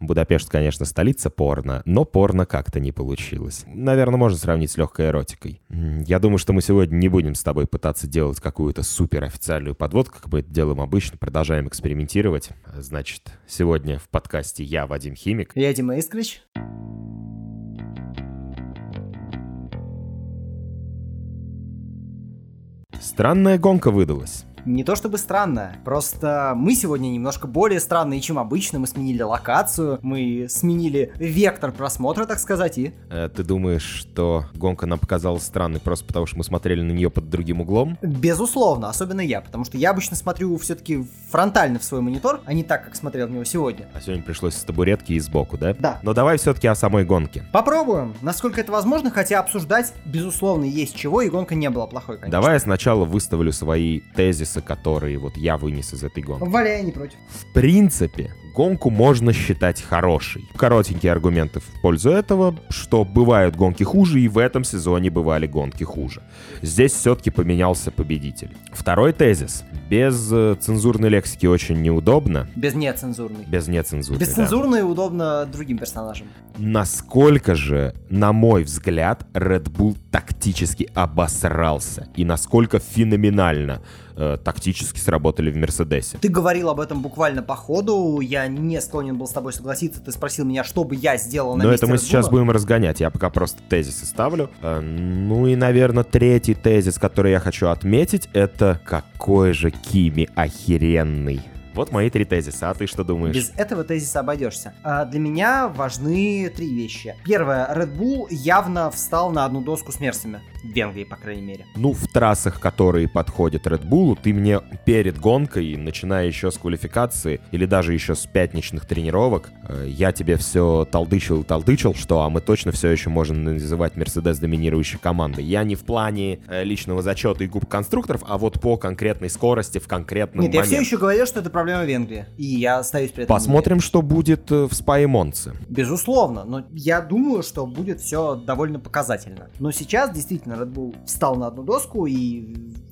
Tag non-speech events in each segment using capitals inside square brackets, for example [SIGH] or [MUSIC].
Будапешт, конечно, столица порно, но порно как-то не получилось. Наверное, можно сравнить с легкой эротикой. Я думаю, что мы сегодня не будем с тобой пытаться делать какую-то супер официальную подводку, как мы это делаем обычно, продолжаем экспериментировать. Значит, сегодня в подкасте я, Вадим Химик. Я Дима Искрич. Странная гонка выдалась. Не то чтобы странно, просто мы сегодня немножко более странные, чем обычно. Мы сменили локацию, мы сменили вектор просмотра, так сказать, и... Э, ты думаешь, что гонка нам показалась странной просто потому, что мы смотрели на нее под другим углом? Безусловно, особенно я, потому что я обычно смотрю все-таки фронтально в свой монитор, а не так, как смотрел в него сегодня. А сегодня пришлось с табуретки и сбоку, да? Да. Но давай все-таки о самой гонке. Попробуем, насколько это возможно, хотя обсуждать, безусловно, есть чего, и гонка не была плохой, конечно. Давай я сначала выставлю свои тезисы тезисы, которые вот я вынес из этой гонки. Валяй, не против. В принципе, гонку можно считать хорошей. Коротенькие аргументы в пользу этого, что бывают гонки хуже, и в этом сезоне бывали гонки хуже. Здесь все-таки поменялся победитель. Второй тезис. Без э, цензурной лексики очень неудобно. Без нецензурной. Без нецензурной, Бесцензурной да. удобно другим персонажам. Насколько же, на мой взгляд, Red Bull тактически обосрался. И насколько феноменально э, тактически сработали в Мерседесе. Ты говорил об этом буквально по ходу, я не склонен был с тобой согласиться, ты спросил меня, что бы я сделал на Но месте это мы Red сейчас будем разгонять, я пока просто тезисы ставлю. Э, ну и, наверное, третий тезис, который я хочу отметить, это какой же Кими охеренный. Вот мои три тезиса, а ты что думаешь? Без этого тезиса обойдешься. А для меня важны три вещи. Первое, Red Bull явно встал на одну доску с Мерсами. В Венгрии, по крайней мере. Ну, в трассах, которые подходят Red Bull, ты мне перед гонкой, начиная еще с квалификации или даже еще с пятничных тренировок, э, я тебе все толдычил и толдычил, что а мы точно все еще можем называть Мерседес доминирующей командой. Я не в плане э, личного зачета и губ конструкторов, а вот по конкретной скорости в конкретном Нет, я моменте. все еще говорил, что это проблема Венгрии. И я остаюсь при этом. Посмотрим, что будет э, в Спа и Монце. Безусловно, но я думаю, что будет все довольно показательно. Но сейчас действительно Red Bull встал на одну доску, и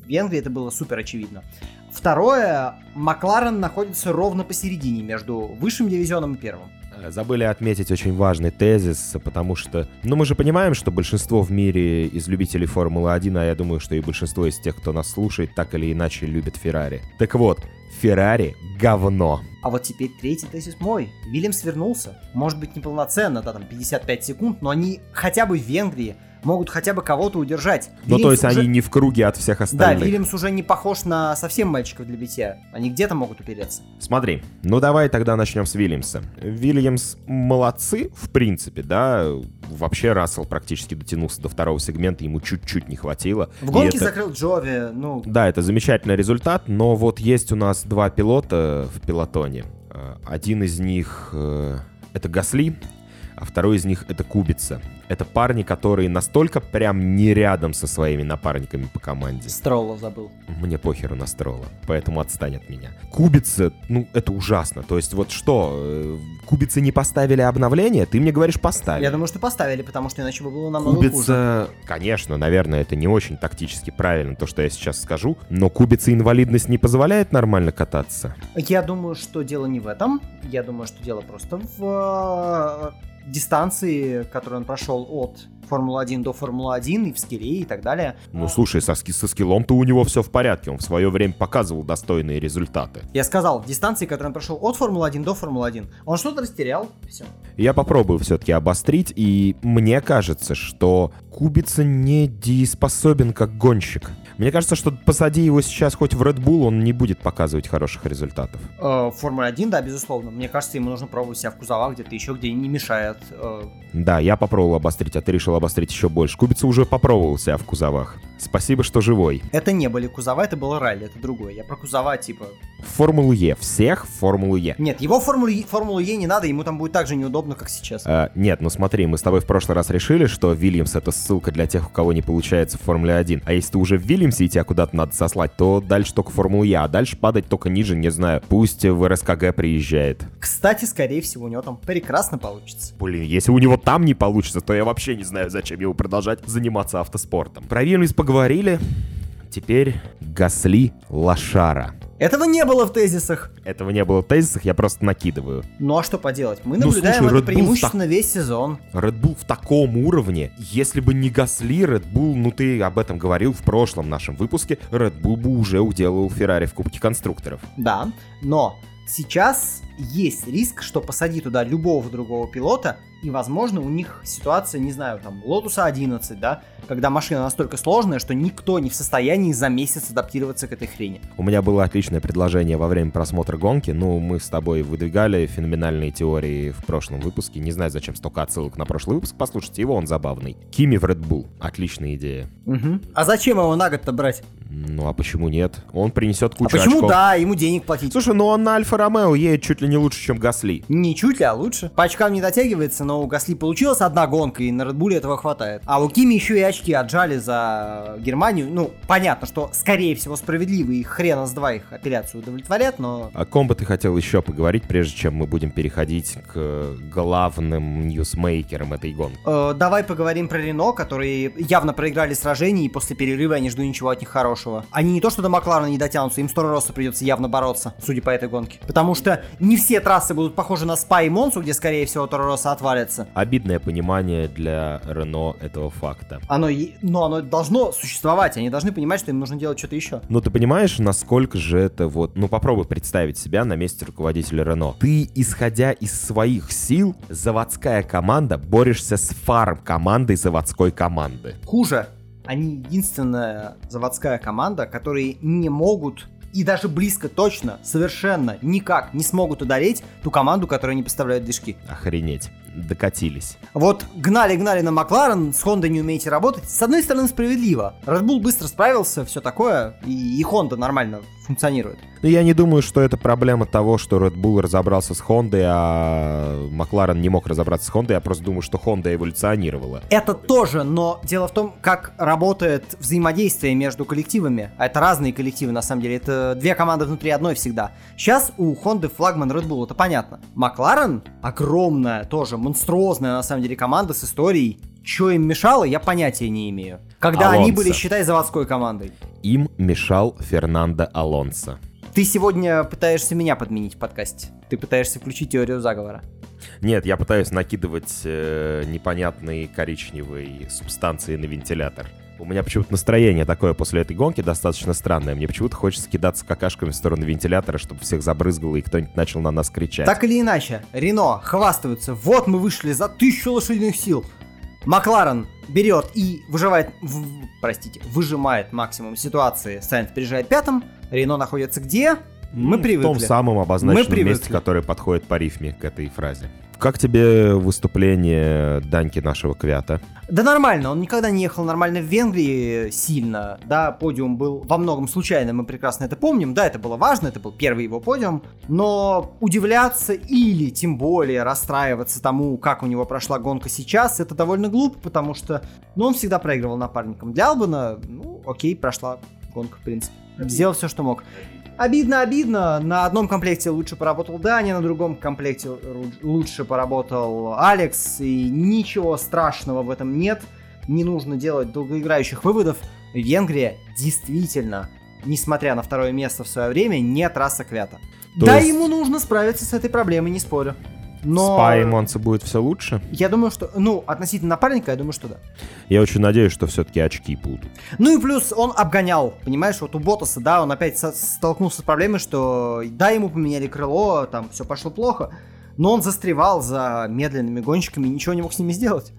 в Венгрии это было супер очевидно. Второе, Макларен находится ровно посередине между высшим дивизионом и первым. Забыли отметить очень важный тезис, потому что, ну, мы же понимаем, что большинство в мире из любителей Формулы-1, а я думаю, что и большинство из тех, кто нас слушает, так или иначе любят Феррари. Так вот, Феррари — говно. А вот теперь третий тезис мой. Вильямс вернулся. Может быть, неполноценно, да, там 55 секунд, но они хотя бы в Венгрии могут хотя бы кого-то удержать. Ну, то Вильямс есть уже- они не в круге от всех Да, остальных. Вильямс уже не похож на совсем мальчиков для битья. Они где-то могут упереться. Смотри, ну давай тогда начнем с Вильямса. Вильямс молодцы, в принципе, да. Вообще Рассел практически дотянулся до второго сегмента, ему чуть-чуть не хватило. В гонке это- закрыл Джови, ну, Да, это замечательный результат, но вот есть у нас два пилота в пилотоне. Э, Один из них э, это Гасли, а второй из них это Кубица. Это парни, которые настолько прям не рядом со своими напарниками по команде. Стролла забыл. Мне похеру на Строла, поэтому отстань от меня. Кубица, ну, это ужасно. То есть вот что, э, Кубицы не поставили обновление? Ты мне говоришь, поставили. Я думаю, что поставили, потому что иначе бы было намного хуже. Кубица, конечно, наверное, это не очень тактически правильно, то, что я сейчас скажу, но кубица инвалидность не позволяет нормально кататься. Я думаю, что дело не в этом. Я думаю, что дело просто в дистанции, которую он прошел от Формулы-1 до Формулы-1 и в скилле и так далее. Ну, слушай, со, ски- со скиллом-то у него все в порядке, он в свое время показывал достойные результаты. Я сказал, дистанции, которую он прошел от Формулы-1 до Формулы-1. Он что-то растерял, все. Я попробую все-таки обострить, и мне кажется, что Кубица не дееспособен как гонщик. Мне кажется, что посади его сейчас хоть в Red Bull, он не будет показывать хороших результатов. Э, Формула-1, да, безусловно. Мне кажется, ему нужно пробовать себя в кузовах где-то еще, где не мешает. Э, Да, я попробовал обострить, а ты решил обострить еще больше. Кубица уже попробовал себя в кузовах. Спасибо, что живой. Это не были кузова, это было ралли, это другое. Я про кузова, типа... Формулу Е. Всех в Формулу Е. Нет, его Формулу, Е- Формулу Е не надо, ему там будет так же неудобно, как сейчас. А, нет, ну смотри, мы с тобой в прошлый раз решили, что Вильямс это ссылка для тех, у кого не получается в Формуле 1. А если ты уже в Вильямсе и тебя куда-то надо сослать, то дальше только Формулу Е, а дальше падать только ниже, не знаю. Пусть в РСКГ приезжает. Кстати, скорее всего, у него там прекрасно получится. Блин, если у него там не получится, то я вообще не знаю, зачем ему продолжать заниматься автоспортом. Про Вильямс поговорили. Теперь Гасли лошара. Этого не было в тезисах. Этого не было в тезисах, я просто накидываю. Ну а что поделать? Мы Ну, наблюдаем слушай, это Red преимущественно весь сезон. Red Bull в таком уровне, если бы не Гасли, Red Bull, ну ты об этом говорил в прошлом нашем выпуске, Red Bull бы уже уделал Феррари в Кубке конструкторов. Да, но сейчас есть риск, что посади туда любого другого пилота, и, возможно, у них ситуация, не знаю, там, Лотуса 11, да, когда машина настолько сложная, что никто не в состоянии за месяц адаптироваться к этой хрени. У меня было отличное предложение во время просмотра гонки. Ну, мы с тобой выдвигали феноменальные теории в прошлом выпуске. Не знаю, зачем столько отсылок на прошлый выпуск. Послушайте его, он забавный. Кими в Red Bull. Отличная идея. Мгм. А зачем его на год-то брать? Ну, а почему нет? Он принесет А кучу почему очков. да, ему денег платить? Слушай, ну он на Альфа-Ромео едет чуть ли не лучше, чем Гасли. Не чуть ли, а лучше. По очкам не дотягивается, но у Гасли получилась одна гонка, и на Редбуле этого хватает. А у Кими еще и очки отжали за Германию. Ну, понятно, что, скорее всего, справедливо, и хрена с два их апелляцию удовлетворят, но... О ком бы ты хотел еще поговорить, прежде чем мы будем переходить к главным ньюсмейкерам этой гонки? Э, давай поговорим про Рено, которые явно проиграли сражение, и после перерыва я не жду ничего от них хорошего. Они не то что до Макларена не дотянутся, им сто раз придется явно бороться, судя по этой гонке. Потому что не все трассы будут похожи на Спа и Монсу, где, скорее всего, Торо Росса отвалится. Обидное понимание для Рено этого факта. Оно, но оно должно существовать, они должны понимать, что им нужно делать что-то еще. Но ты понимаешь, насколько же это вот... Ну, попробуй представить себя на месте руководителя Рено. Ты, исходя из своих сил, заводская команда, борешься с фарм-командой заводской команды. Хуже, они единственная заводская команда, которые не могут и даже близко точно, совершенно никак не смогут ударить ту команду, которая не поставляет движки. Охренеть. Докатились. Вот гнали-гнали на Макларен, с Хондой не умеете работать. С одной стороны, справедливо. Red Bull быстро справился, все такое, и, и Honda нормально функционирует. Я не думаю, что это проблема того, что Red Bull разобрался с Хондой, а Макларен не мог разобраться с Хондой. Я просто думаю, что Honda эволюционировала. Это тоже, но дело в том, как работает взаимодействие между коллективами. А это разные коллективы, на самом деле. Это две команды внутри одной всегда. Сейчас у Honda флагман Red Bull, это понятно. Макларен огромная, тоже монструозная, на самом деле, команда с историей. Что им мешало, я понятия не имею. Когда они Алонсо. были, считай, заводской командой. Им мешал Фернандо Алонсо. Ты сегодня пытаешься меня подменить в подкасте. Ты пытаешься включить теорию заговора. Нет, я пытаюсь накидывать э, непонятные коричневые субстанции на вентилятор. У меня почему-то настроение такое после этой гонки достаточно странное. Мне почему-то хочется кидаться какашками в сторону вентилятора, чтобы всех забрызгало и кто-нибудь начал на нас кричать. Так или иначе, Рено хвастаются. Вот мы вышли за тысячу лошадиных сил. Макларен берет и выживает, в- простите, выжимает максимум ситуации. Сайнс переезжает пятым. Рено находится где? Мы привыкли. В том самом обозначенном месте, которое подходит по рифме к этой фразе. Как тебе выступление Даньки нашего Квята? Да нормально, он никогда не ехал нормально в Венгрии сильно. Да, подиум был во многом случайным, мы прекрасно это помним. Да, это было важно, это был первый его подиум. Но удивляться или тем более расстраиваться тому, как у него прошла гонка сейчас, это довольно глупо, потому что ну, он всегда проигрывал напарникам. Для Албана, ну, окей, прошла гонка, в принципе. Сделал все, что мог. Обидно, обидно. На одном комплекте лучше поработал Даня, на другом комплекте лучше поработал Алекс. И ничего страшного в этом нет. Не нужно делать долгоиграющих выводов. Венгрия действительно, несмотря на второе место в свое время, не трасса Квята. То да, есть- ему нужно справиться с этой проблемой, не спорю. Но Спа и будет все лучше? я думаю, что, ну, относительно напарника, я думаю, что да. Я очень надеюсь, что все-таки очки будут. Ну и плюс он обгонял, понимаешь, вот у Ботаса, да, он опять со- столкнулся с проблемой, что да, ему поменяли крыло, там все пошло плохо, но он застревал за медленными гонщиками и ничего не мог с ними сделать.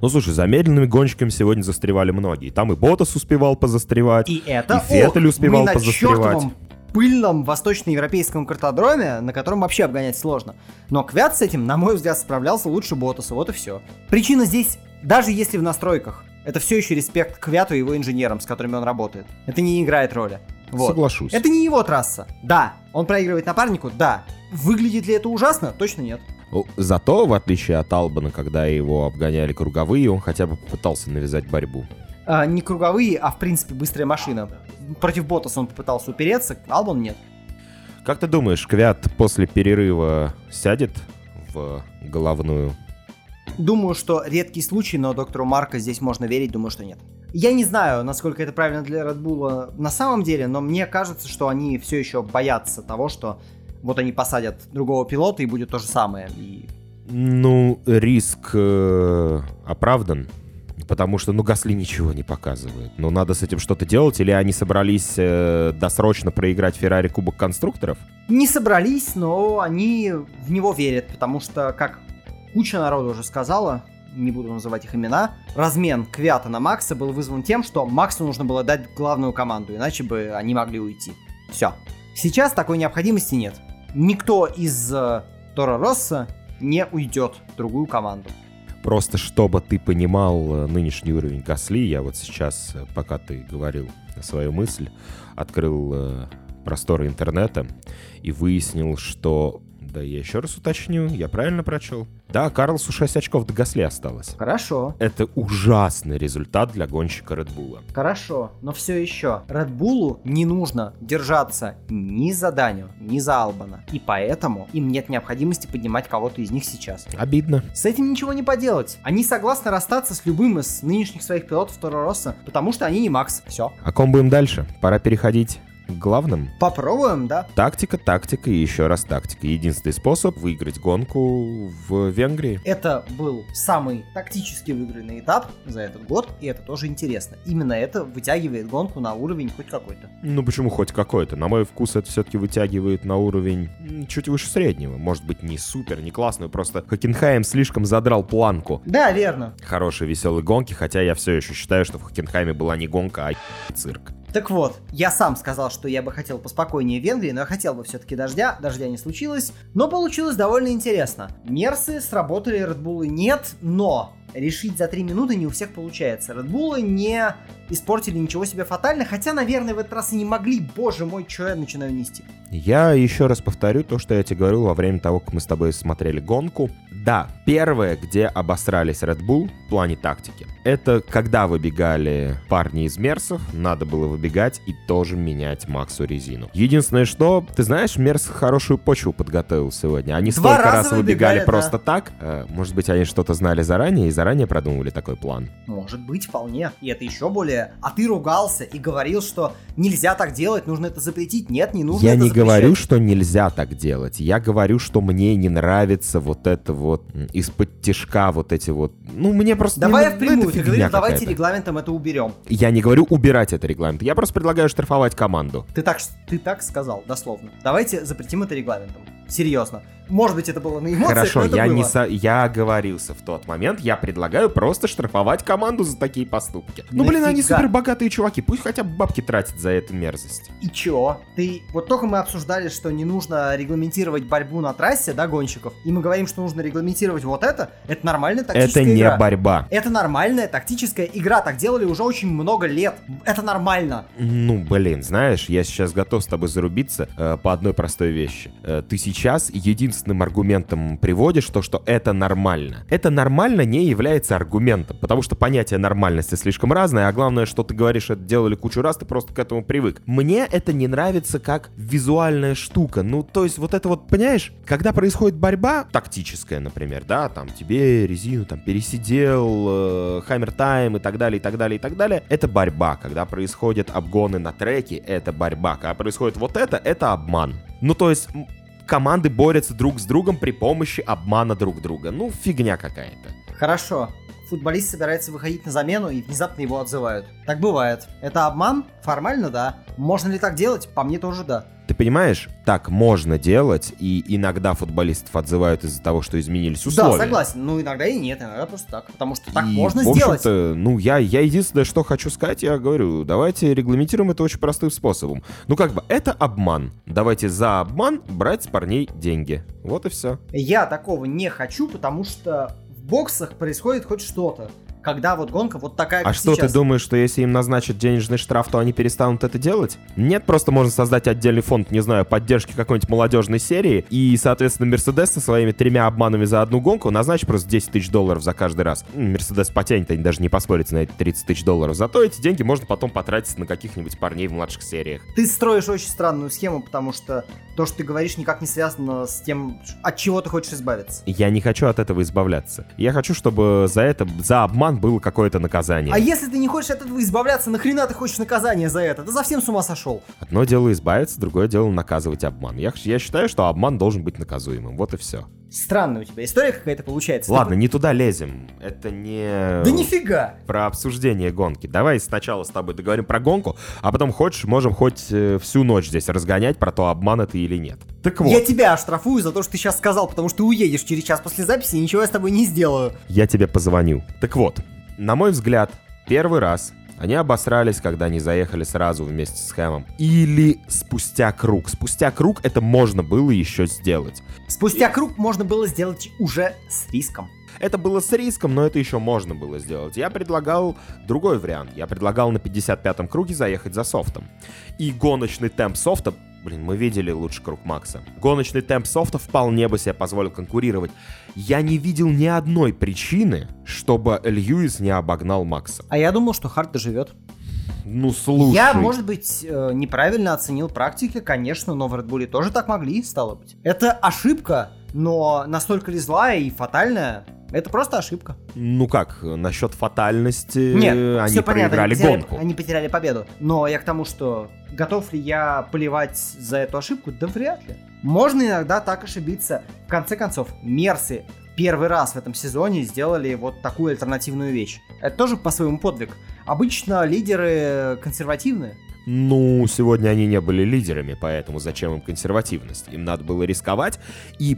Ну, слушай, за медленными гонщиками сегодня застревали многие. Там и Ботас успевал позастревать. И это... И Феттель успевал мы позастревать. Пыльном восточноевропейском картодроме, на котором вообще обгонять сложно. Но Квят с этим, на мой взгляд, справлялся лучше Ботаса, вот и все. Причина здесь, даже если в настройках, это все еще респект к Квяту и его инженерам, с которыми он работает. Это не играет роли. Вот. Соглашусь. Это не его трасса. Да. Он проигрывает напарнику? Да. Выглядит ли это ужасно? Точно нет. Зато, в отличие от Албана, когда его обгоняли круговые, он хотя бы попытался навязать борьбу. А, не круговые, а в принципе быстрая машина. Против Ботаса он попытался упереться, Албан нет. Как ты думаешь, Квят после перерыва сядет в головную? Думаю, что редкий случай, но доктору Марка здесь можно верить, думаю, что нет. Я не знаю, насколько это правильно для Bull на самом деле, но мне кажется, что они все еще боятся того, что вот они посадят другого пилота и будет то же самое. И... Ну, риск э, оправдан. Потому что, ну, Гасли ничего не показывает. Но надо с этим что-то делать, или они собрались э, досрочно проиграть Феррари Кубок конструкторов? Не собрались, но они в него верят, потому что, как куча народу уже сказала, не буду называть их имена, размен Квята на Макса был вызван тем, что Максу нужно было дать главную команду, иначе бы они могли уйти. Все. Сейчас такой необходимости нет. Никто из э, Тора Росса не уйдет в другую команду. Просто чтобы ты понимал э, нынешний уровень Гасли, я вот сейчас, э, пока ты говорил свою мысль, открыл э, просторы интернета и выяснил, что да, я еще раз уточню, я правильно прочел? Да, Карлсу 6 очков до Гасли осталось. Хорошо. Это ужасный результат для гонщика Bull. Хорошо, но все еще. Bull не нужно держаться ни за Даню, ни за Албана. И поэтому им нет необходимости поднимать кого-то из них сейчас. Обидно. С этим ничего не поделать. Они согласны расстаться с любым из нынешних своих пилотов Торо Росса, потому что они не Макс. Все. О ком будем дальше? Пора переходить главным. Попробуем, да. Тактика, тактика и еще раз тактика. Единственный способ выиграть гонку в Венгрии. Это был самый тактически выигранный этап за этот год, и это тоже интересно. Именно это вытягивает гонку на уровень хоть какой-то. Ну почему хоть какой-то? На мой вкус это все-таки вытягивает на уровень чуть выше среднего. Может быть не супер, не классную, просто Хокенхайм слишком задрал планку. Да, верно. Хорошие веселые гонки, хотя я все еще считаю, что в Хокенхайме была не гонка, а цирк. Так вот, я сам сказал, что я бы хотел поспокойнее Венгрии, но я хотел бы все-таки дождя. Дождя не случилось, но получилось довольно интересно. Мерсы сработали, Редбулы нет, но решить за 3 минуты не у всех получается. Редбулы не испортили ничего себе фатально, хотя, наверное, в этот раз и не могли. Боже мой, что я начинаю нести. Я еще раз повторю то, что я тебе говорил во время того, как мы с тобой смотрели гонку. Да, первое, где обосрались Red Bull в плане тактики, это когда выбегали парни из Мерсов, надо было выбегать и тоже менять Максу резину. Единственное, что, ты знаешь, Мерс хорошую почву подготовил сегодня. Они Два столько раз выбегали выбегали, да. просто так. Э, Может быть, они что-то знали заранее и заранее продумывали такой план. Может быть, вполне. И это еще более... А ты ругался и говорил, что нельзя так делать, нужно это запретить. Нет, не нужно Я не запрещать. говорю, что нельзя так делать. Я говорю, что мне не нравится вот это вот м, из-под тяжка вот эти вот. Ну, мне просто... Давай ну, я впрямую, это ты говоришь, давайте регламентом это уберем. Я не говорю убирать это регламент. Я просто предлагаю штрафовать команду. Ты так, ты так сказал, дословно. Давайте запретим это регламентом. Серьезно. Может быть, это было на эмоциях, Хорошо, я было. не со... я оговорился в тот момент. Я предлагаю просто штрафовать команду за такие поступки. Ну, блин, они супер богатые чуваки. Пусть хотя бы бабки тратят за эту мерзость. И чё? Ты... Вот только мы обсуждали, что не нужно регламентировать борьбу на трассе, да, гонщиков, и мы говорим, что нужно регламентировать вот это, это нормальная тактическая Это не игра. борьба. Это нормальная тактическая игра, так делали уже очень много лет. Это нормально. Ну, блин, знаешь, я сейчас готов с тобой зарубиться э, по одной простой вещи. Э, ты сейчас единственным аргументом приводишь то, что это нормально. Это нормально не является аргументом, потому что понятие нормальности слишком разное, а главное, что ты говоришь, это делали кучу раз, ты просто к этому привык. Мне это не нравится как визуальная штука. Ну, то есть вот это вот, понимаешь, когда происходит борьба, тактическая, например, да, там тебе резину там пересидел, хаммер тайм и так далее, и так далее, и так далее, это борьба. Когда происходят обгоны на треке, это борьба. Когда происходит вот это, это обман. Ну, то есть команды борются друг с другом при помощи обмана друг друга. Ну, фигня какая-то. Хорошо. Футболист собирается выходить на замену и внезапно его отзывают. Так бывает. Это обман? Формально, да. Можно ли так делать? По мне тоже да. Понимаешь, так можно делать, и иногда футболистов отзывают из-за того, что изменились условия. Да, согласен. Ну, иногда и нет, иногда просто так. Потому что так И, можно в сделать. ну, я, я единственное, что хочу сказать, я говорю, давайте регламентируем это очень простым способом. Ну, как бы, это обман. Давайте за обман брать с парней деньги. Вот и все. Я такого не хочу, потому что в боксах происходит хоть что-то. Когда вот гонка вот такая, А что, сейчас. ты думаешь, что если им назначат денежный штраф, то они перестанут это делать? Нет, просто можно создать отдельный фонд, не знаю, поддержки какой-нибудь молодежной серии, и, соответственно, Мерседес со своими тремя обманами за одну гонку назначит просто 10 тысяч долларов за каждый раз. Мерседес потянет, они даже не поспорят на эти 30 тысяч долларов. Зато эти деньги можно потом потратить на каких-нибудь парней в младших сериях. Ты строишь очень странную схему, потому что то, что ты говоришь, никак не связано с тем, от чего ты хочешь избавиться. Я не хочу от этого избавляться. Я хочу, чтобы за это, за обман было какое-то наказание. А если ты не хочешь от этого избавляться, нахрена ты хочешь наказание за это? Ты совсем с ума сошел. Одно дело избавиться, другое дело наказывать обман. Я, я считаю, что обман должен быть наказуемым. Вот и все. Странная у тебя история какая-то получается. Ладно, не туда лезем. Это не... Да нифига! Про обсуждение гонки. Давай сначала с тобой договорим про гонку, а потом хочешь, можем хоть э, всю ночь здесь разгонять про то, обман это или нет. Так вот. Я тебя оштрафую за то, что ты сейчас сказал, потому что ты уедешь через час после записи и ничего я с тобой не сделаю. Я тебе позвоню. Так вот, на мой взгляд, первый раз они обосрались, когда они заехали сразу вместе с Хэмом. Или спустя круг. Спустя круг это можно было еще сделать. Спустя круг можно было сделать уже с риском. Это было с риском, но это еще можно было сделать. Я предлагал другой вариант. Я предлагал на 55-м круге заехать за софтом. И гоночный темп софта Блин, мы видели лучший круг Макса. Гоночный темп софта вполне бы себе позволил конкурировать. Я не видел ни одной причины, чтобы Льюис не обогнал Макса. А я думал, что Харт доживет. Ну, слушай. Я, может быть, э, неправильно оценил практики, конечно, но в Red Bull тоже так могли, стало быть. Это ошибка, но настолько ли злая и фатальная, это просто ошибка. Ну как, насчет фатальности Нет, они все понятно, проиграли они потеряли, гонку. Они потеряли победу. Но я к тому, что готов ли я поливать за эту ошибку? Да вряд ли. Можно иногда так ошибиться. В конце концов, Мерсы первый раз в этом сезоне сделали вот такую альтернативную вещь. Это тоже по-своему подвиг. Обычно лидеры консервативные. Ну, сегодня они не были лидерами, поэтому зачем им консервативность? Им надо было рисковать, и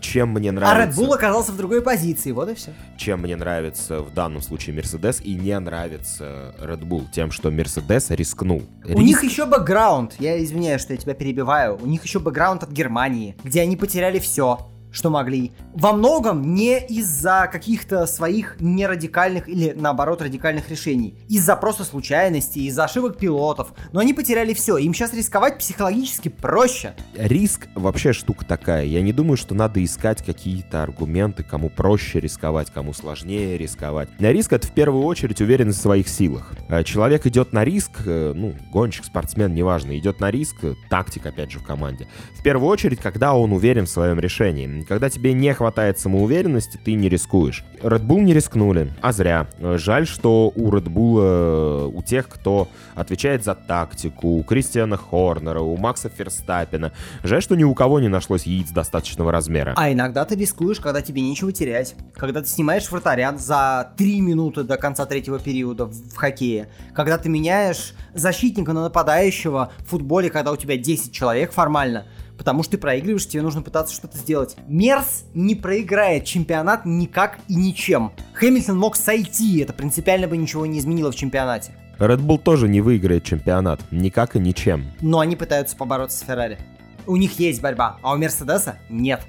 чем мне А Red нравится... Bull оказался в другой позиции, вот и все. чем мне нравится в данном случае Мерседес и не нравится Red Bull, тем, что Мерседес рискнул. У них еще бэкграунд, я извиняюсь, что я тебя перебиваю, у них еще бэкграунд от Германии, где они потеряли все, что могли. Во многом не из-за каких-то своих нерадикальных или наоборот радикальных решений. Из-за просто случайностей, из-за ошибок пилотов. Но они потеряли все, им сейчас рисковать психологически проще. Риск вообще штука такая. Я не думаю, что надо искать какие-то аргументы, кому проще рисковать, кому сложнее рисковать. Риск это в первую очередь уверенность в своих силах. Э, Человек идет на риск, э, ну, гонщик, спортсмен, неважно, идет на риск, э, тактик опять же в команде. В первую очередь, когда он уверен в своем решении. Когда тебе не хватает самоуверенности, ты не рискуешь. Red Bull не рискнули, а зря. Жаль, что у Red Bull, э, у тех, кто отвечает за тактику, у Кристиана Хорнера, у Макса Ферстаппина, жаль, что ни у кого не нашлось яиц достаточного размера. А иногда ты рискуешь, когда тебе нечего терять. Когда ты снимаешь вратаря за 3 минуты до конца третьего периода в хоккее. Когда ты меняешь защитника на нападающего в футболе, когда у тебя 10 человек формально. Потому что ты проигрываешь, тебе нужно пытаться что-то сделать. Мерс не проиграет чемпионат никак и ничем. Хэмилтон мог сойти, это принципиально бы ничего не изменило в чемпионате. Red Bull тоже не выиграет чемпионат, никак и ничем. Но они пытаются побороться с Феррари. У них есть борьба, а у Мерседеса нет.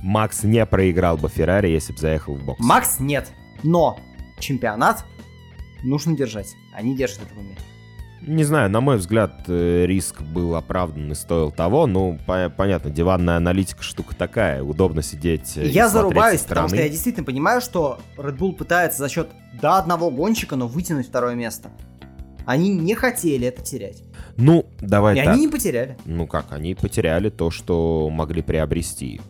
Макс не проиграл бы Феррари, если бы заехал в бокс. Макс нет. Но чемпионат нужно держать. Они держат это в уме. Не знаю, на мой взгляд, э, риск был оправдан и стоил того. Ну, по- понятно, диванная аналитика штука такая. Удобно сидеть э, Я зарубаюсь, потому что я действительно понимаю, что Red Bull пытается за счет до одного гонщика, но вытянуть второе место. Они не хотели это терять. Ну, давай и так. они не потеряли. Ну как, они потеряли то, что могли приобрести.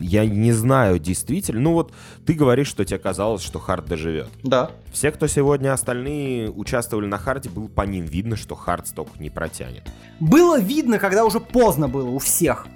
Я не знаю, действительно. Ну вот ты говоришь, что тебе казалось, что Хард доживет. Да. Все, кто сегодня остальные участвовали на Харде, было по ним видно, что Хард столько не протянет. Было видно, когда уже поздно было у всех.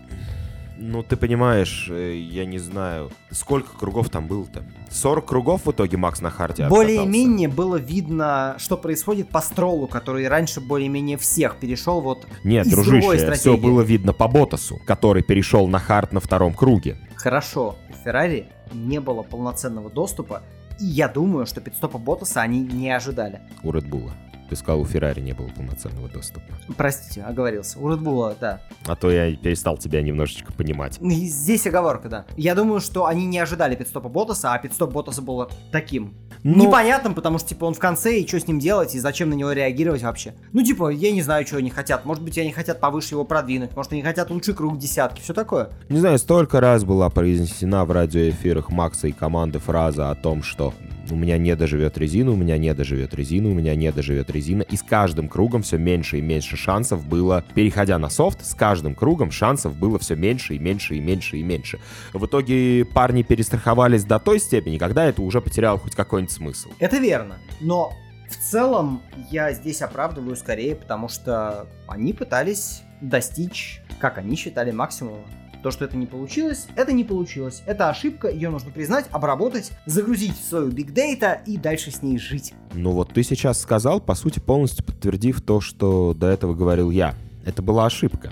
Ну, ты понимаешь, э, я не знаю, сколько кругов там было-то? 40 кругов в итоге Макс на Харде откатался. Более-менее было видно, что происходит по стролу, который раньше более-менее всех перешел вот Нет, дружище, все было видно по Ботасу, который перешел на Хард на втором круге. Хорошо, у Феррари не было полноценного доступа, и я думаю, что пидстопа Ботаса они не ожидали. У Редбула. Ты сказал, у Феррари не было полноценного доступа. Простите, оговорился. У Редбула, да. А то я перестал тебя немножечко понимать. И Здесь оговорка, да. Я думаю, что они не ожидали пидстопа Ботаса, а пидстоп Ботаса был таким. Ну- Непонятным, потому что, типа, он в конце, и что с ним делать, и зачем на него реагировать вообще. Ну, типа, я не знаю, что они хотят. Может быть, они хотят повыше его продвинуть, может, они хотят лучший круг десятки, все такое. Не знаю, столько раз была произнесена в радиоэфирах Макса и команды фраза о том, что у меня не доживет резина, у меня не доживет резина, у меня не доживет резина. И с каждым кругом все меньше и меньше шансов было, переходя на софт, с каждым кругом шансов было все меньше и меньше и меньше и меньше. В итоге парни перестраховались до той степени, когда это уже потеряло хоть какой-нибудь смысл. Это верно, но в целом я здесь оправдываю скорее, потому что они пытались достичь, как они считали, максимума. То, что это не получилось, это не получилось. Это ошибка, ее нужно признать, обработать, загрузить в свою big data и дальше с ней жить. Ну вот ты сейчас сказал, по сути, полностью подтвердив то, что до этого говорил я. Это была ошибка.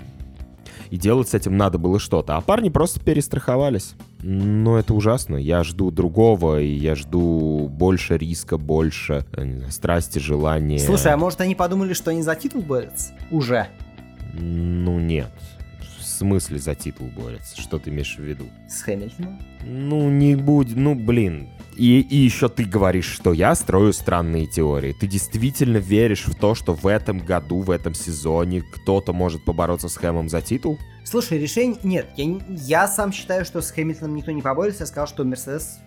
И делать с этим надо было что-то. А парни просто перестраховались. Но это ужасно. Я жду другого, и я жду больше риска, больше знаю, страсти, желания. Слушай, а может они подумали, что они за титул борются? Уже. Ну нет смысле за титул борется? Что ты имеешь в виду? С Хэмилтоном? Ну, не будь... Ну, блин. И, и еще ты говоришь, что я строю странные теории. Ты действительно веришь в то, что в этом году, в этом сезоне кто-то может побороться с Хэмом за титул? Слушай, решение... Нет, я, я сам считаю, что с Хэмилтоном никто не поборется. Я сказал, что Мерседес...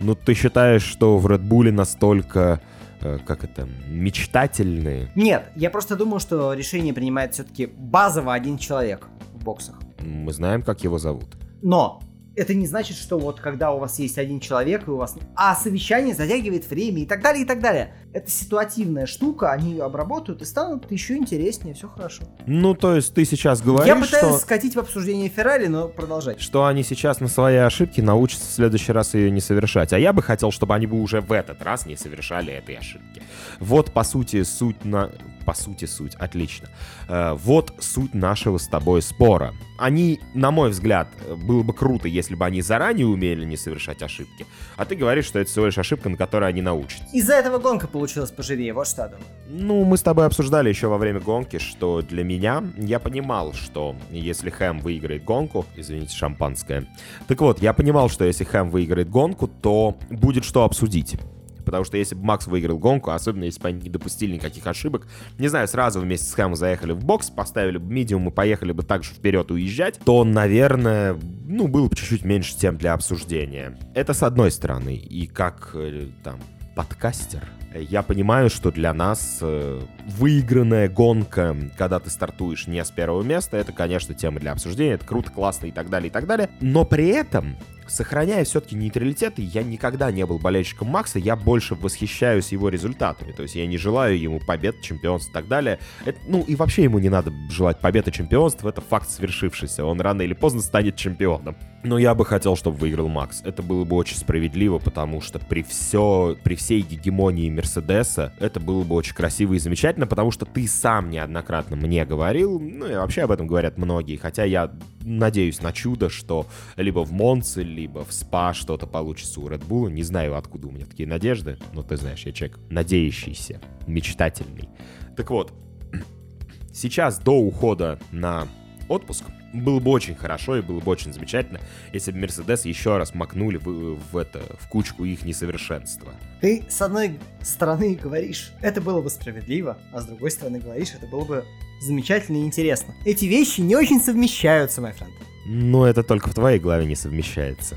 Ну, ты считаешь, что в Редбуле настолько э, как это, мечтательные? Нет, я просто думаю, что решение принимает все-таки базово один человек боксах. Мы знаем, как его зовут. Но это не значит, что вот когда у вас есть один человек, и у вас... А совещание затягивает время и так далее, и так далее. Это ситуативная штука, они ее обработают и станут еще интереснее, все хорошо. Ну, то есть ты сейчас говоришь, Я пытаюсь что... скатить в обсуждение Феррари, но продолжать. Что они сейчас на свои ошибки научатся в следующий раз ее не совершать. А я бы хотел, чтобы они бы уже в этот раз не совершали этой ошибки. Вот, по сути, суть на по сути суть, отлично. Э, вот суть нашего с тобой спора. Они, на мой взгляд, было бы круто, если бы они заранее умели не совершать ошибки. А ты говоришь, что это всего лишь ошибка, на которой они научатся. Из-за этого гонка получилась поживее, вот что я думаю. Ну, мы с тобой обсуждали еще во время гонки, что для меня, я понимал, что если Хэм выиграет гонку, извините, шампанское. Так вот, я понимал, что если Хэм выиграет гонку, то будет что обсудить. Потому что если бы Макс выиграл гонку, особенно если бы они не допустили никаких ошибок, не знаю, сразу вместе с Хэмом заехали в бокс, поставили бы медиум и поехали бы также вперед уезжать, то, наверное, ну, было бы чуть-чуть меньше тем для обсуждения. Это с одной стороны. И как, э, там, подкастер, я понимаю, что для нас э, выигранная гонка, когда ты стартуешь не с первого места, это, конечно, тема для обсуждения, это круто, классно и так далее, и так далее. Но при этом сохраняя все-таки нейтралитет, я никогда не был болельщиком Макса, я больше восхищаюсь его результатами. То есть я не желаю ему побед, чемпионств и так далее. Это, ну и вообще ему не надо желать победы, чемпионств, это факт свершившийся. Он рано или поздно станет чемпионом. Но я бы хотел, чтобы выиграл Макс. Это было бы очень справедливо, потому что при, все, при всей гегемонии Мерседеса это было бы очень красиво и замечательно, потому что ты сам неоднократно мне говорил, ну и вообще об этом говорят многие, хотя я надеюсь на чудо, что либо в Монце, либо в СПА что-то получится у Red Bull. Не знаю, откуда у меня такие надежды, но ты знаешь, я человек надеющийся, мечтательный. Так вот, [CLEARS THROAT] сейчас до ухода на отпуск было бы очень хорошо и было бы очень замечательно, если бы Мерседес еще раз макнули в, в это, в кучку их несовершенства. Ты, с одной стороны, говоришь, это было бы справедливо, а с другой стороны, говоришь, это было бы замечательно и интересно. Эти вещи не очень совмещаются, мой френд. Ну, это только в твоей голове не совмещается.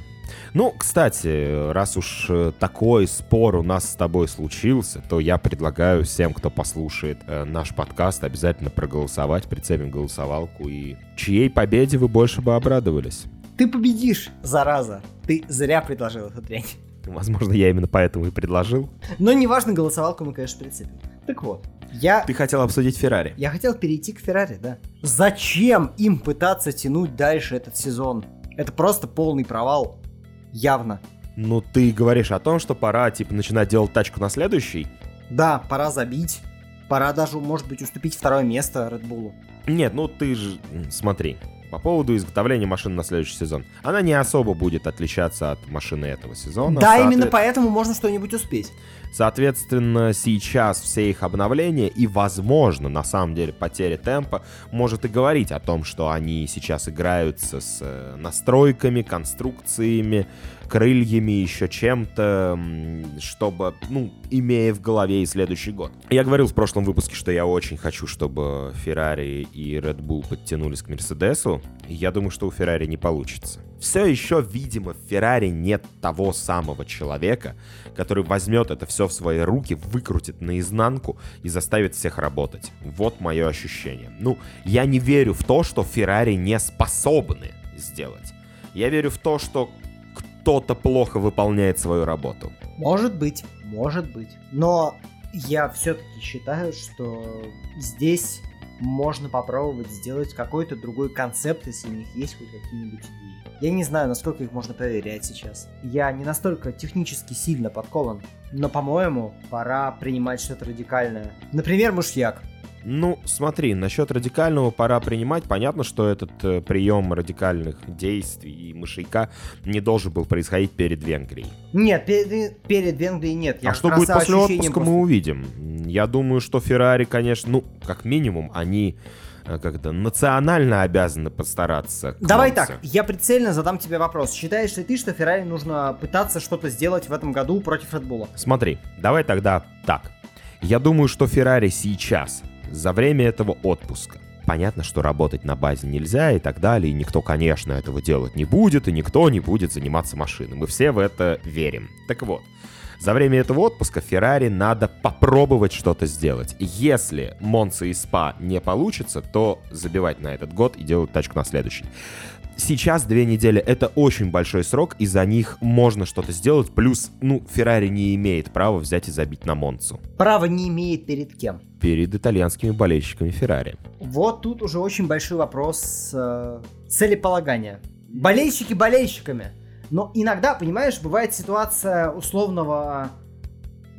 Ну, кстати, раз уж э, такой спор у нас с тобой случился, то я предлагаю всем, кто послушает э, наш подкаст, обязательно проголосовать, прицепим голосовалку и чьей победе вы больше бы обрадовались. Ты победишь, зараза. Ты зря предложил эту дрянь. Возможно, я именно поэтому и предложил. Но неважно, голосовалку мы, конечно, прицепим. Так вот, я... Ты хотел обсудить Феррари. Я хотел перейти к Феррари, да. Зачем им пытаться тянуть дальше этот сезон? Это просто полный провал. Явно. Ну, ты говоришь о том, что пора, типа, начинать делать тачку на следующий? Да, пора забить. Пора даже, может быть, уступить второе место Red Bull. Нет, ну ты же... Смотри, по поводу изготовления машин на следующий сезон. Она не особо будет отличаться от машины этого сезона. Да, Соответ... именно поэтому можно что-нибудь успеть. Соответственно, сейчас все их обновления и, возможно, на самом деле, потеря темпа может и говорить о том, что они сейчас играются с э, настройками, конструкциями, крыльями, еще чем-то, чтобы, ну, имея в голове и следующий год. Я говорил в прошлом выпуске, что я очень хочу, чтобы Ferrari и Red Bull подтянулись к Мерседесу. Я думаю, что у Ferrari не получится. Все еще, видимо, в Ferrari нет того самого человека, который возьмет это все в свои руки, выкрутит наизнанку и заставит всех работать. Вот мое ощущение. Ну, я не верю в то, что Ferrari не способны сделать. Я верю в то, что кто-то плохо выполняет свою работу. Может быть, может быть. Но я все-таки считаю, что здесь можно попробовать сделать какой-то другой концепт, если у них есть хоть какие-нибудь идеи. Я не знаю, насколько их можно проверять сейчас. Я не настолько технически сильно подкован, но, по-моему, пора принимать что-то радикальное. Например, мышьяк. Ну, смотри, насчет радикального пора принимать. Понятно, что этот э, прием радикальных действий и мышейка не должен был происходить перед Венгрией. Нет, перед, перед Венгрией нет. Я а что будет после отпуска, просто... мы увидим. Я думаю, что Феррари, конечно, ну, как минимум, они э, как-то национально обязаны постараться. Давай так, я прицельно задам тебе вопрос. Считаешь ли ты, что Феррари нужно пытаться что-то сделать в этом году против Red Смотри, давай тогда так. Я думаю, что Феррари сейчас за время этого отпуска. Понятно, что работать на базе нельзя и так далее, и никто, конечно, этого делать не будет, и никто не будет заниматься машиной. Мы все в это верим. Так вот, за время этого отпуска Феррари надо попробовать что-то сделать. Если Монца и Спа не получится, то забивать на этот год и делать тачку на следующий. Сейчас две недели — это очень большой срок, и за них можно что-то сделать. Плюс, ну, Феррари не имеет права взять и забить на Монцу. Право не имеет перед кем? Перед итальянскими болельщиками Феррари. Вот тут уже очень большой вопрос э, целеполагания. Болельщики болельщиками. Но иногда, понимаешь, бывает ситуация условного...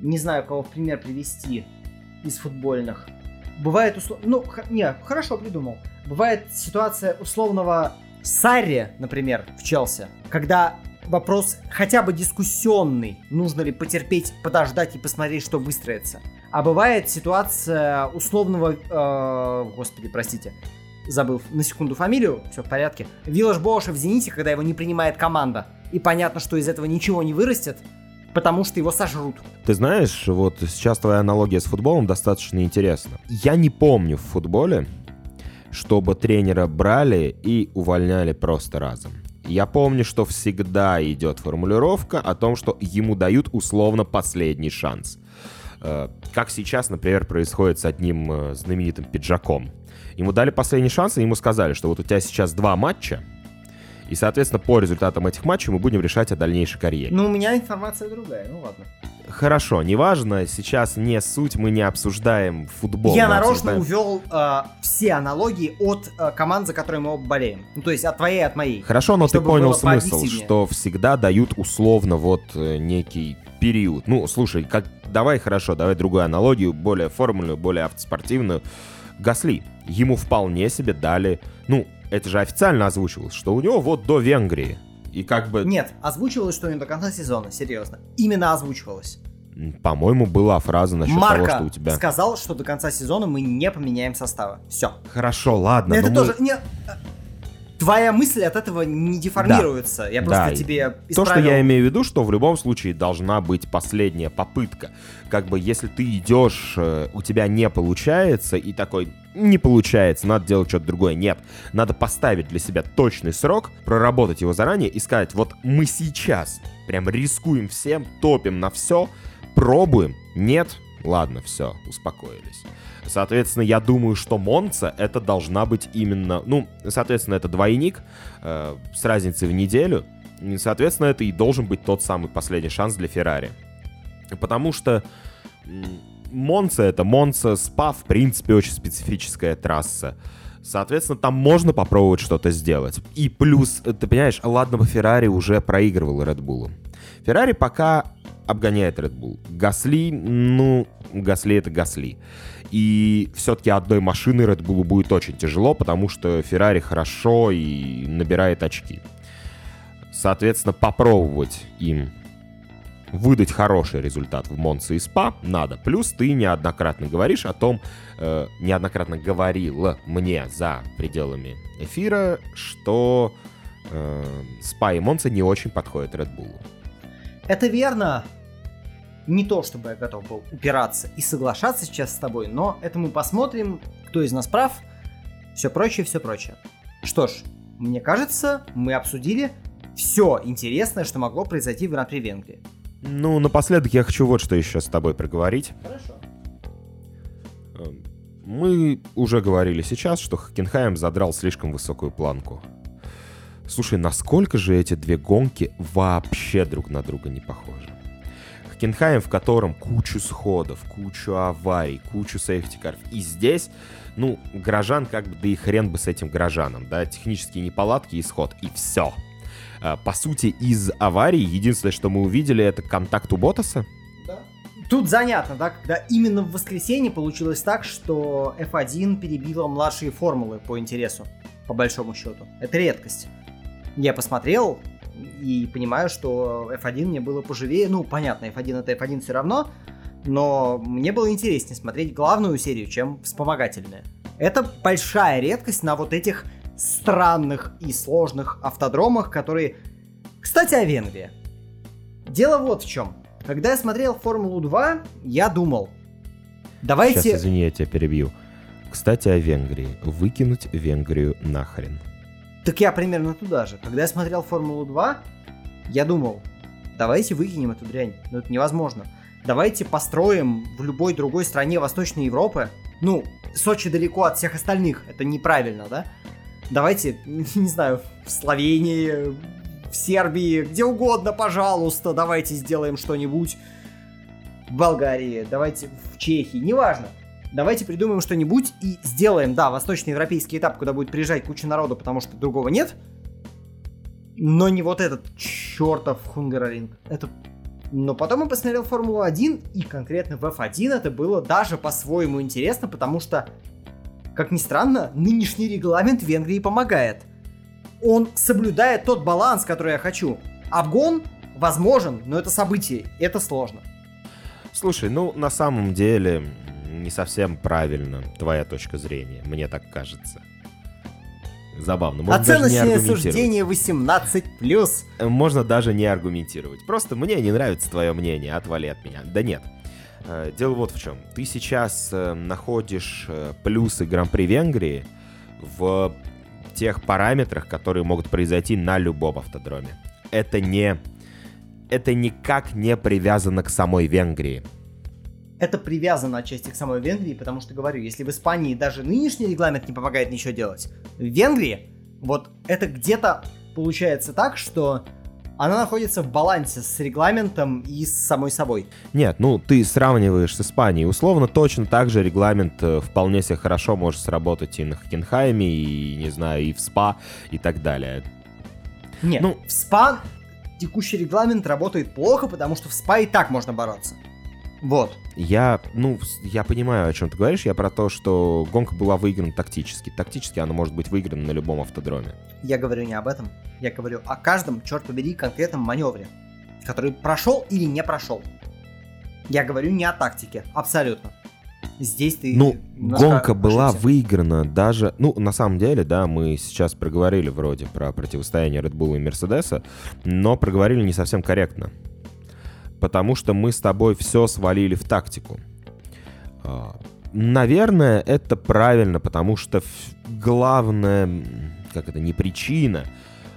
Не знаю, кого в пример привести из футбольных. Бывает условно... Ну, х... не, хорошо придумал. Бывает ситуация условного Сарри, например, в Челси, когда вопрос хотя бы дискуссионный, нужно ли потерпеть, подождать и посмотреть, что выстроится. А бывает ситуация условного, э, господи, простите, забыл на секунду фамилию, все в порядке. Виллаж Боша в Зените, когда его не принимает команда, и понятно, что из этого ничего не вырастет, потому что его сожрут. Ты знаешь, вот сейчас твоя аналогия с футболом достаточно интересна. Я не помню в футболе, чтобы тренера брали и увольняли просто разом. Я помню, что всегда идет формулировка о том, что ему дают условно последний шанс. Э, как сейчас, например, происходит с одним э, знаменитым пиджаком. Ему дали последний шанс, и ему сказали, что вот у тебя сейчас два матча, и, соответственно, по результатам этих матчей мы будем решать о дальнейшей карьере. Ну, у меня информация другая, ну ладно. Хорошо, неважно, сейчас не суть, мы не обсуждаем футбол. Я нарочно обсуждаем... увел э, все аналогии от э, команд, за которые мы оба болеем. Ну, то есть от твоей, от моей. Хорошо, но ты понял смысл, что всегда дают условно вот э, некий период. Ну, слушай, как давай хорошо, давай другую аналогию, более формульную, более автоспортивную. Гасли. Ему вполне себе дали, ну, это же официально озвучивалось, что у него вот до Венгрии. И как бы... Нет, озвучивалось, что не до конца сезона, серьезно. Именно озвучивалось. По-моему, была фраза насчет Марка того, что у тебя... сказал, что до конца сезона мы не поменяем составы. Все. Хорошо, ладно. Это тоже... Мы... Не... Твоя мысль от этого не деформируется. Да. Я просто да. тебе исправил. То, что я имею в виду, что в любом случае должна быть последняя попытка. Как бы если ты идешь, э, у тебя не получается, и такой, не получается, надо делать что-то другое. Нет, надо поставить для себя точный срок, проработать его заранее и сказать, вот мы сейчас прям рискуем всем, топим на все, пробуем. Нет, ладно, все, успокоились. Соответственно, я думаю, что Монца это должна быть именно, ну, соответственно, это двойник э, с разницей в неделю. И, соответственно, это и должен быть тот самый последний шанс для Феррари. Потому что Монца это Монца, Спа, в принципе, очень специфическая трасса. Соответственно, там можно попробовать что-то сделать. И плюс, ты понимаешь, ладно бы Феррари уже проигрывал Red Bull. Феррари пока обгоняет Red Bull. Гасли, ну, Гасли это Гасли. И все-таки одной машины Red Bull будет очень тяжело, потому что Феррари хорошо и набирает очки. Соответственно, попробовать им выдать хороший результат в Монце и СПА надо. Плюс ты неоднократно говоришь о том, э, неоднократно говорил мне за пределами эфира, что э, Спа и Монца не очень подходят Red Bull. Это верно. Не то, чтобы я готов был упираться и соглашаться сейчас с тобой, но это мы посмотрим, кто из нас прав, все прочее, все прочее. Что ж, мне кажется, мы обсудили все интересное, что могло произойти в Гран-при Венгрии. Ну, напоследок я хочу вот что еще с тобой проговорить. Хорошо. Эм, мы уже говорили сейчас, что Хокенхайм задрал слишком высокую планку. Слушай, насколько же эти две гонки вообще друг на друга не похожи? Хокенхайм, в котором кучу сходов, кучу аварий, кучу safety car ов. И здесь, ну, горожан как бы, да и хрен бы с этим горожаном, да, технические неполадки и сход, и все. А, по сути, из аварии единственное, что мы увидели, это контакт у Ботаса. Тут занятно, да, когда именно в воскресенье получилось так, что F1 перебила младшие формулы по интересу, по большому счету. Это редкость. Я посмотрел, и понимаю, что F1 мне было поживее. Ну, понятно, F1 это F1 все равно, но мне было интереснее смотреть главную серию, чем вспомогательные. Это большая редкость на вот этих странных и сложных автодромах, которые... Кстати, о Венгрии. Дело вот в чем. Когда я смотрел Формулу 2, я думал, давайте... Сейчас, извини, я тебя перебью. Кстати, о Венгрии. Выкинуть Венгрию нахрен. Так я примерно туда же. Когда я смотрел Формулу 2, я думал, давайте выкинем эту дрянь. Но это невозможно. Давайте построим в любой другой стране Восточной Европы. Ну, Сочи далеко от всех остальных. Это неправильно, да? Давайте, [LAUGHS] не знаю, в Словении, в Сербии, где угодно, пожалуйста, давайте сделаем что-нибудь. В Болгарии, давайте в Чехии, неважно. Давайте придумаем что-нибудь и сделаем, да, восточноевропейский этап, куда будет приезжать куча народу, потому что другого нет. Но не вот этот чертов Хунгароринг. Это... Но потом я посмотрел Формулу-1, и конкретно в F1 это было даже по-своему интересно, потому что, как ни странно, нынешний регламент Венгрии помогает. Он соблюдает тот баланс, который я хочу. Обгон возможен, но это событие, это сложно. Слушай, ну на самом деле не совсем правильно твоя точка зрения, мне так кажется. Забавно. Можно Оценочное суждение 18+. Можно даже не аргументировать. Просто мне не нравится твое мнение, отвали от меня. Да нет. Э, дело вот в чем. Ты сейчас э, находишь э, плюсы Гран-при Венгрии в тех параметрах, которые могут произойти на любом автодроме. Это не... Это никак не привязано к самой Венгрии это привязано отчасти к самой Венгрии, потому что, говорю, если в Испании даже нынешний регламент не помогает ничего делать, в Венгрии вот это где-то получается так, что она находится в балансе с регламентом и с самой собой. Нет, ну ты сравниваешь с Испанией. Условно, точно так же регламент э, вполне себе хорошо может сработать и на Хокенхайме, и, не знаю, и в СПА, и так далее. Нет, ну, в СПА текущий регламент работает плохо, потому что в СПА и так можно бороться. Вот. Я, ну, я понимаю, о чем ты говоришь. Я про то, что гонка была выиграна тактически. Тактически она может быть выиграна на любом автодроме. Я говорю не об этом. Я говорю о каждом, черт побери, конкретном маневре, который прошел или не прошел. Я говорю не о тактике, абсолютно. Здесь ты... Ну, гонка была выиграна даже... Ну, на самом деле, да, мы сейчас проговорили вроде про противостояние Red Bull и Мерседеса, но проговорили не совсем корректно потому что мы с тобой все свалили в тактику. А, наверное, это правильно, потому что главное, как это, не причина,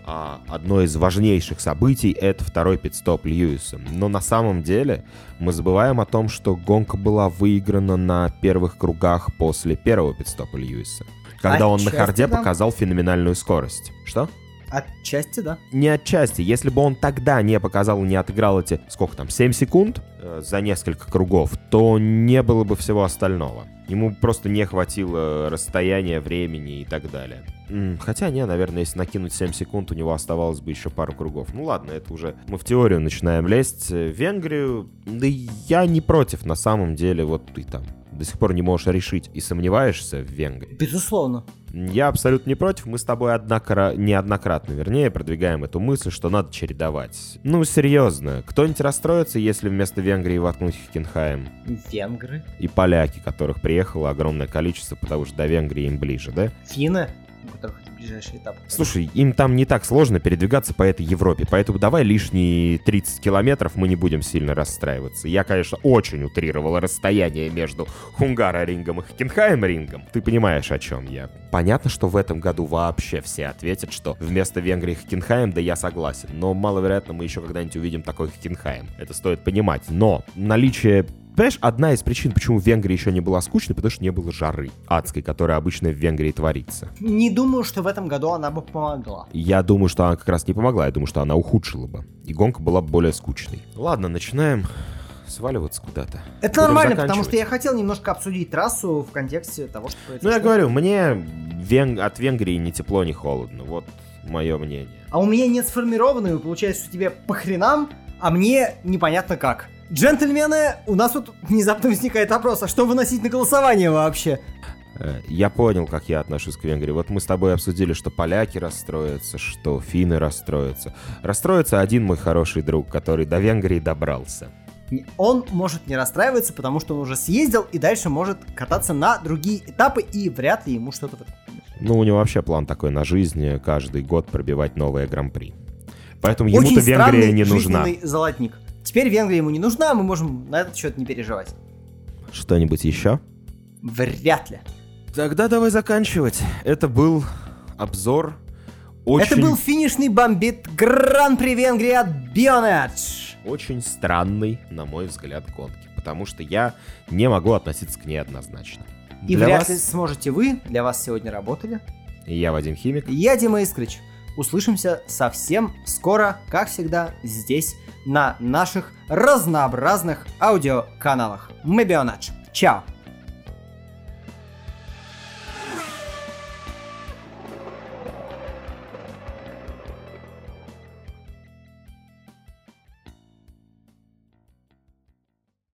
а одно из важнейших событий — это второй пидстоп Льюиса. Но на самом деле мы забываем о том, что гонка была выиграна на первых кругах после первого пидстопа Льюиса. Когда он на харде показал феноменальную скорость. Что? Отчасти, да. Не отчасти. Если бы он тогда не показал, не отыграл эти, сколько там, 7 секунд э, за несколько кругов, то не было бы всего остального. Ему просто не хватило расстояния, времени и так далее. Хотя, не, наверное, если накинуть 7 секунд, у него оставалось бы еще пару кругов. Ну ладно, это уже мы в теорию начинаем лезть. В Венгрию, да я не против на самом деле, вот ты там до сих пор не можешь решить и сомневаешься в Венгрии. Безусловно. Я абсолютно не против. Мы с тобой однокра... неоднократно, вернее, продвигаем эту мысль, что надо чередовать. Ну, серьезно. Кто-нибудь расстроится, если вместо Венгрии воткнуть Хокенхайм? Венгры? И поляки, которых приехало огромное количество, потому что до Венгрии им ближе, да? Финны? У которых это ближайший этап. Слушай, им там не так сложно передвигаться по этой Европе, поэтому давай лишние 30 километров мы не будем сильно расстраиваться. Я, конечно, очень утрировал расстояние между Хунгаро-рингом и Хокенхайм-рингом. Ты понимаешь, о чем я. Понятно, что в этом году вообще все ответят, что вместо Венгрии Хокенхайм, да я согласен. Но маловероятно мы еще когда-нибудь увидим такой Хокенхайм. Это стоит понимать. Но наличие Понимаешь, одна из причин, почему в Венгрии еще не была скучной, потому что не было жары адской, которая обычно в Венгрии творится. Не думаю, что в этом году она бы помогла. Я думаю, что она как раз не помогла, я думаю, что она ухудшила бы. И гонка была бы более скучной. Ладно, начинаем сваливаться куда-то. Это Будем нормально, потому что я хотел немножко обсудить трассу в контексте того, что Ну, я говорю, мне Вен- от Венгрии ни тепло, ни холодно. Вот мое мнение. А у меня нет сформированного, получается, что тебе по хренам, а мне непонятно как. Джентльмены, у нас тут внезапно возникает вопрос, а что выносить на голосование вообще? Э, Я понял, как я отношусь к Венгрии. Вот мы с тобой обсудили, что поляки расстроятся, что финны расстроятся. Расстроится один мой хороший друг, который до Венгрии добрался. Он может не расстраиваться, потому что он уже съездил и дальше может кататься на другие этапы, и вряд ли ему что-то... Ну, у него вообще план такой на жизнь, каждый год пробивать новое гран-при. Поэтому ему-то Очень Венгрия странный не нужна. жизненный золотник. Теперь Венгрия ему не нужна, мы можем на этот счет не переживать. Что-нибудь еще? Вряд ли. Тогда давай заканчивать. Это был обзор очень, Это был финишный бомбит Гран-при Венгрии от Bionedge. очень странный, на мой взгляд, гонки. Потому что я не могу относиться к ней однозначно. И Для вряд вас- ли сможете вы, для вас сегодня работали. Я Вадим Химик. Я Дима Искрич. Услышимся совсем скоро, как всегда, здесь, на наших разнообразных аудиоканалах. Мы Bionedge. Чао!